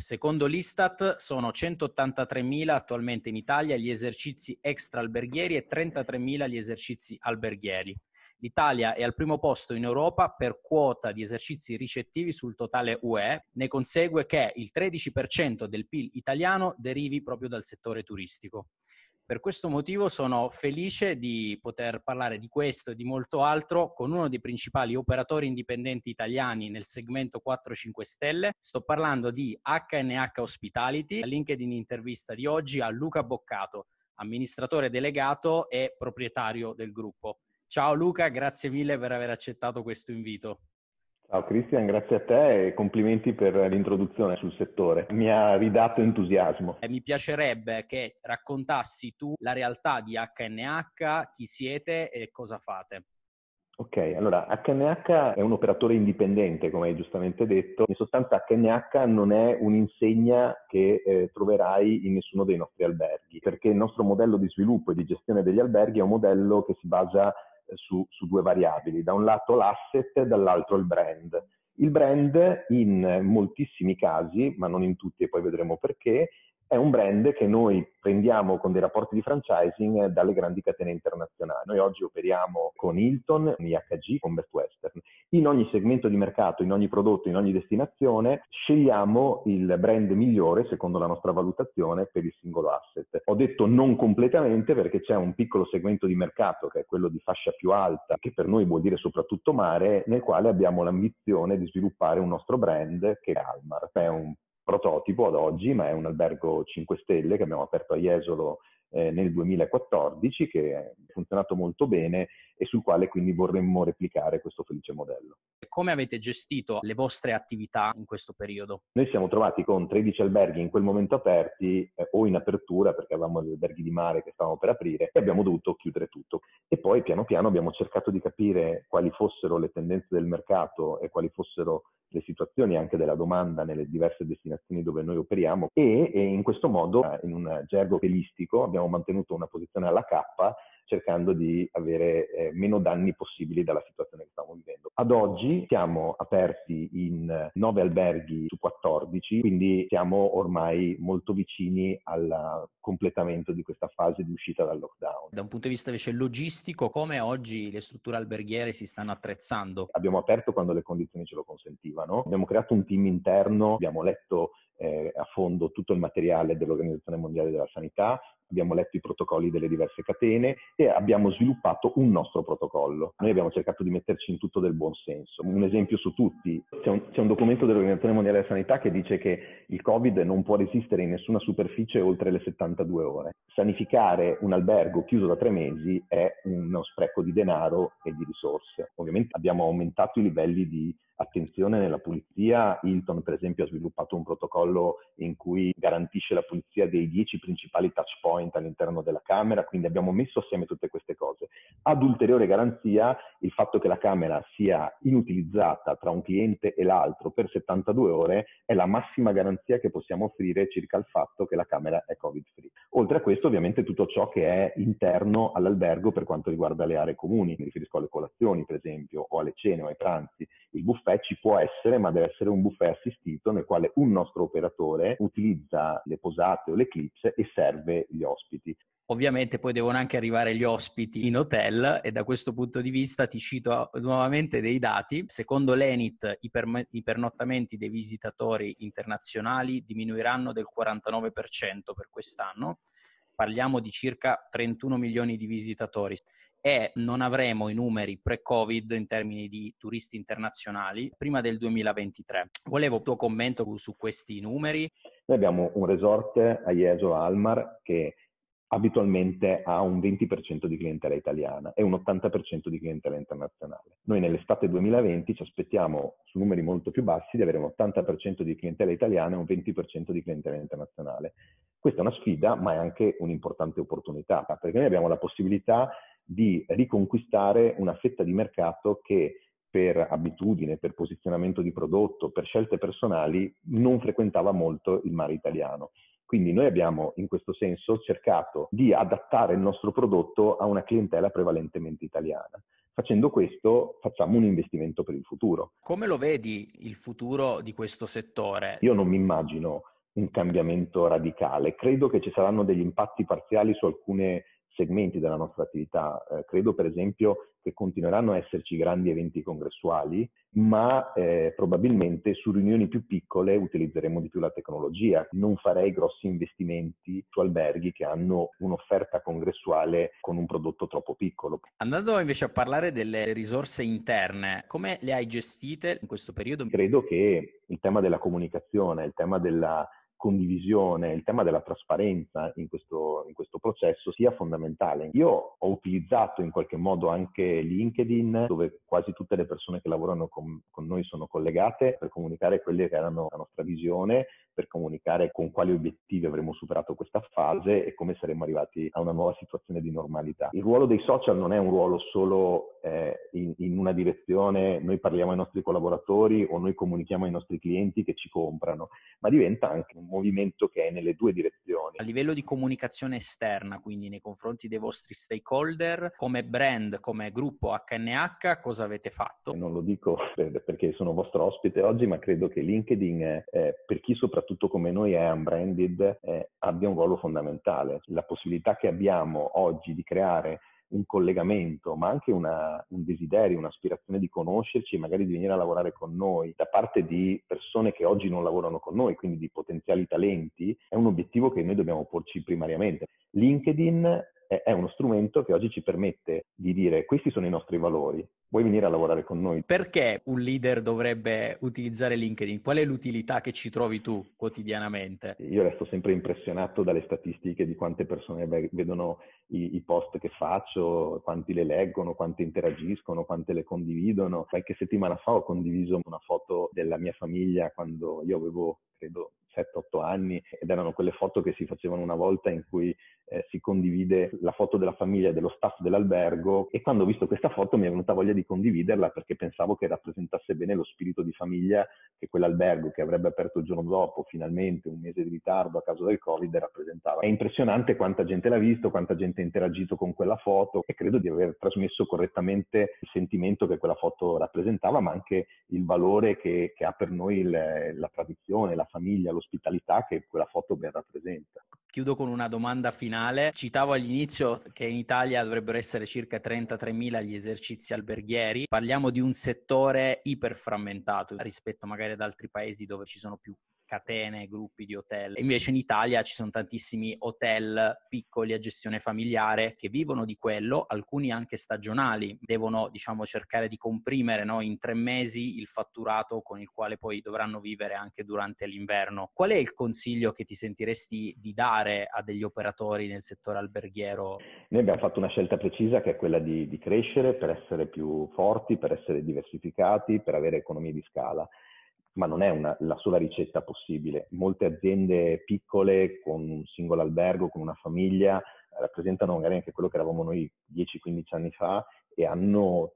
Secondo l'Istat sono 183.000 attualmente in Italia gli esercizi extra alberghieri e 33.000 gli esercizi alberghieri. L'Italia è al primo posto in Europa per quota di esercizi ricettivi sul totale UE. Ne consegue che il 13% del PIL italiano derivi proprio dal settore turistico. Per questo motivo sono felice di poter parlare di questo e di molto altro con uno dei principali operatori indipendenti italiani nel segmento 4-5 Stelle. Sto parlando di HNH Hospitality. LinkedIn intervista di oggi a Luca Boccato, amministratore delegato e proprietario del gruppo. Ciao Luca, grazie mille per aver accettato questo invito. Ciao Cristian, grazie a te e complimenti per l'introduzione sul settore. Mi ha ridato entusiasmo. Eh, mi piacerebbe che raccontassi tu la realtà di HNH, chi siete e cosa fate. Ok, allora HNH è un operatore indipendente, come hai giustamente detto. In sostanza HNH non è un'insegna che eh, troverai in nessuno dei nostri alberghi, perché il nostro modello di sviluppo e di gestione degli alberghi è un modello che si basa su, su due variabili, da un lato l'asset e dall'altro il brand. Il brand in moltissimi casi, ma non in tutti e poi vedremo perché, è un brand che noi prendiamo con dei rapporti di franchising dalle grandi catene internazionali. Noi oggi operiamo con Hilton, con IHG, con Best Western. In ogni segmento di mercato, in ogni prodotto, in ogni destinazione, scegliamo il brand migliore secondo la nostra valutazione per il singolo asset. Ho detto non completamente perché c'è un piccolo segmento di mercato che è quello di fascia più alta, che per noi vuol dire soprattutto mare, nel quale abbiamo l'ambizione di sviluppare un nostro brand che è Almar. È un prototipo ad oggi, ma è un albergo 5 stelle che abbiamo aperto a Jesolo eh, nel 2014, che ha funzionato molto bene e sul quale quindi vorremmo replicare questo felice modello. Come avete gestito le vostre attività in questo periodo? Noi siamo trovati con 13 alberghi in quel momento aperti eh, o in apertura perché avevamo gli alberghi di mare che stavamo per aprire e abbiamo dovuto chiudere tutto. E poi piano piano abbiamo cercato di capire quali fossero le tendenze del mercato e quali fossero le situazioni anche della domanda nelle diverse destinazioni dove noi operiamo e, e in questo modo eh, in un gergo pelistico abbiamo mantenuto una posizione alla K cercando di avere eh, meno danni possibili dalla situazione che stiamo vivendo. Ad oggi siamo aperti in 9 alberghi su 14, quindi siamo ormai molto vicini al completamento di questa fase di uscita dal lockdown. Da un punto di vista invece logistico, come oggi le strutture alberghiere si stanno attrezzando? Abbiamo aperto quando le condizioni ce lo consentivano, abbiamo creato un team interno, abbiamo letto eh, a fondo tutto il materiale dell'Organizzazione Mondiale della Sanità, abbiamo letto i protocolli delle diverse catene e abbiamo sviluppato un nostro protocollo. Noi abbiamo cercato di metterci in tutto del buon senso. Un esempio su tutti, c'è un, c'è un documento dell'Organizzazione Mondiale della Sanità che dice che il Covid non può resistere in nessuna superficie oltre le 72 ore. Sanificare un albergo chiuso da tre mesi è uno spreco di denaro e di risorse. Ovviamente abbiamo aumentato i livelli di attenzione nella pulizia. Hilton, per esempio, ha sviluppato un protocollo in cui garantisce la pulizia dei dieci principali touch point all'interno della camera, quindi abbiamo messo assieme tutte queste cose. Ad ulteriore garanzia, il fatto che la camera sia inutilizzata tra un cliente e l'altro per 72 ore è la massima garanzia che possiamo offrire circa il fatto che la camera è covid-free. Oltre a questo, ovviamente, tutto ciò che è interno all'albergo per quanto riguarda le aree comuni, mi riferisco alle colazioni, per esempio, o alle cene o ai pranzi. Il buffet ci può essere, ma deve essere un buffet assistito nel quale un nostro operatore utilizza le posate o le clips e serve gli ospiti. Ovviamente poi devono anche arrivare gli ospiti in hotel e da questo punto di vista ti cito nuovamente dei dati. Secondo l'Enit i, per- i pernottamenti dei visitatori internazionali diminuiranno del 49% per quest'anno. Parliamo di circa 31 milioni di visitatori e non avremo i numeri pre-Covid in termini di turisti internazionali prima del 2023. Volevo il tuo commento su questi numeri. Noi abbiamo un resort a Jesolo Almar che abitualmente ha un 20% di clientela italiana e un 80% di clientela internazionale. Noi nell'estate 2020 ci aspettiamo su numeri molto più bassi di avere un 80% di clientela italiana e un 20% di clientela internazionale. Questa è una sfida, ma è anche un'importante opportunità, perché noi abbiamo la possibilità di riconquistare una fetta di mercato che per abitudine, per posizionamento di prodotto, per scelte personali, non frequentava molto il mare italiano. Quindi noi abbiamo in questo senso cercato di adattare il nostro prodotto a una clientela prevalentemente italiana Facendo questo facciamo un investimento per il futuro. Come lo vedi il futuro di questo settore? Io non mi immagino un cambiamento radicale, credo che ci saranno degli impatti parziali su alcune segmenti della nostra attività. Eh, credo per esempio che continueranno a esserci grandi eventi congressuali, ma eh, probabilmente su riunioni più piccole utilizzeremo di più la tecnologia. Non farei grossi investimenti su alberghi che hanno un'offerta congressuale con un prodotto troppo piccolo. Andando invece a parlare delle risorse interne, come le hai gestite in questo periodo? Credo che il tema della comunicazione, il tema della condivisione, il tema della trasparenza in questo, in questo, processo sia fondamentale. Io ho utilizzato in qualche modo anche LinkedIn, dove quasi tutte le persone che lavorano con, con noi sono collegate, per comunicare quelle che erano la nostra visione, per comunicare con quali obiettivi avremmo superato questa fase e come saremmo arrivati a una nuova situazione di normalità. Il ruolo dei social non è un ruolo solo eh, in, in una direzione, noi parliamo ai nostri collaboratori o noi comunichiamo ai nostri clienti che ci comprano, ma diventa anche un movimento che è nelle due direzioni. A livello di comunicazione esterna, quindi nei confronti dei vostri stakeholder, come brand, come gruppo HNH, cosa avete fatto? Non lo dico perché sono vostro ospite oggi, ma credo che LinkedIn, eh, per chi soprattutto come noi è unbranded, eh, abbia un ruolo fondamentale. La possibilità che abbiamo oggi di creare un collegamento, ma anche una, un desiderio, un'aspirazione di conoscerci e magari di venire a lavorare con noi da parte di persone che oggi non lavorano con noi, quindi di potenziali talenti, è un obiettivo che noi dobbiamo porci primariamente. LinkedIn è uno strumento che oggi ci permette di dire questi sono i nostri valori, vuoi venire a lavorare con noi? Perché un leader dovrebbe utilizzare LinkedIn? Qual è l'utilità che ci trovi tu quotidianamente? Io resto sempre impressionato dalle statistiche di quante persone vedono i, i post che faccio, quanti le leggono, quante interagiscono, quante le condividono. Qualche settimana fa ho condiviso una foto della mia famiglia quando io avevo, credo, 7-8 anni ed erano quelle foto che si facevano una volta in cui eh, si condivide la foto della famiglia dello staff dell'albergo e quando ho visto questa foto mi è venuta voglia di condividerla perché pensavo che rappresentasse bene lo spirito di famiglia che quell'albergo che avrebbe aperto il giorno dopo, finalmente un mese di ritardo a causa del Covid, rappresentava. È impressionante quanta gente l'ha visto, quanta gente ha interagito con quella foto e credo di aver trasmesso correttamente il sentimento che quella foto rappresentava, ma anche il valore che, che ha per noi il, la tradizione, la famiglia, l'ospitalità che quella foto ben rappresenta. Chiudo con una domanda finale. Citavo all'inizio che in Italia dovrebbero essere circa 33.000 gli esercizi alberghieri. Parliamo di un settore iperframmentato rispetto magari ad altri paesi dove ci sono più catene, gruppi di hotel. Invece in Italia ci sono tantissimi hotel piccoli a gestione familiare che vivono di quello, alcuni anche stagionali, devono diciamo cercare di comprimere no, in tre mesi il fatturato con il quale poi dovranno vivere anche durante l'inverno. Qual è il consiglio che ti sentiresti di dare a degli operatori nel settore alberghiero? Noi abbiamo fatto una scelta precisa che è quella di, di crescere per essere più forti, per essere diversificati, per avere economie di scala ma non è una, la sola ricetta possibile. Molte aziende piccole con un singolo albergo, con una famiglia, rappresentano magari anche quello che eravamo noi 10-15 anni fa e hanno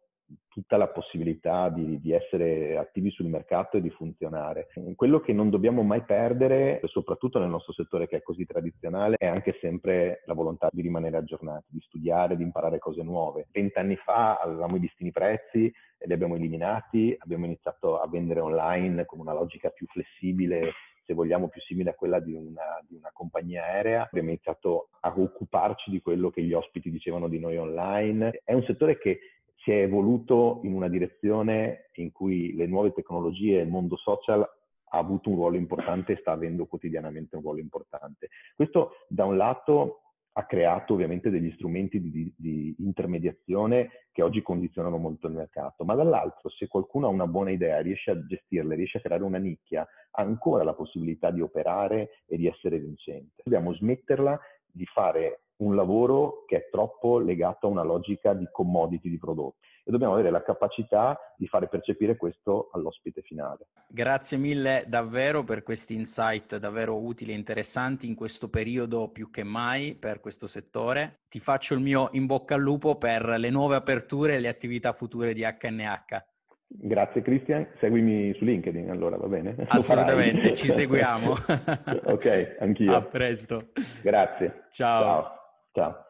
tutta la possibilità di, di, essere attivi sul mercato e di funzionare. Quello che non dobbiamo mai perdere, soprattutto nel nostro settore che è così tradizionale, è anche sempre la volontà di rimanere aggiornati, di studiare, di imparare cose nuove. Vent'anni fa avevamo i listini prezzi li abbiamo eliminati, abbiamo iniziato a vendere online con una logica più flessibile se vogliamo più simile a quella di una, di una, compagnia aerea. Abbiamo iniziato a occuparci di quello che gli ospiti dicevano di noi online. È un settore che si è evoluto in una direzione in cui le nuove tecnologie e il mondo social ha avuto un ruolo importante e sta avendo quotidianamente un ruolo importante. Questo da un lato ha creato ovviamente degli strumenti di, di, intermediazione che oggi condizionano molto il mercato, ma dall'altro se qualcuno ha una buona idea, riesce a gestirla, riesce a creare una nicchia, ha ancora la possibilità di operare e di essere vincente. Dobbiamo smetterla di fare un lavoro che è troppo legato a una logica di commodity di prodotto e dobbiamo avere la capacità di fare percepire questo all'ospite finale. Grazie mille davvero per questi insight davvero utili e interessanti in questo periodo più che mai per questo settore. Ti faccio il mio in bocca al lupo per le nuove aperture e le attività future di HNH. Grazie Christian, seguimi su LinkedIn allora, va bene? Assolutamente, ci seguiamo. ok, anch'io. A presto. Grazie. Ciao. Ciao. Ciao.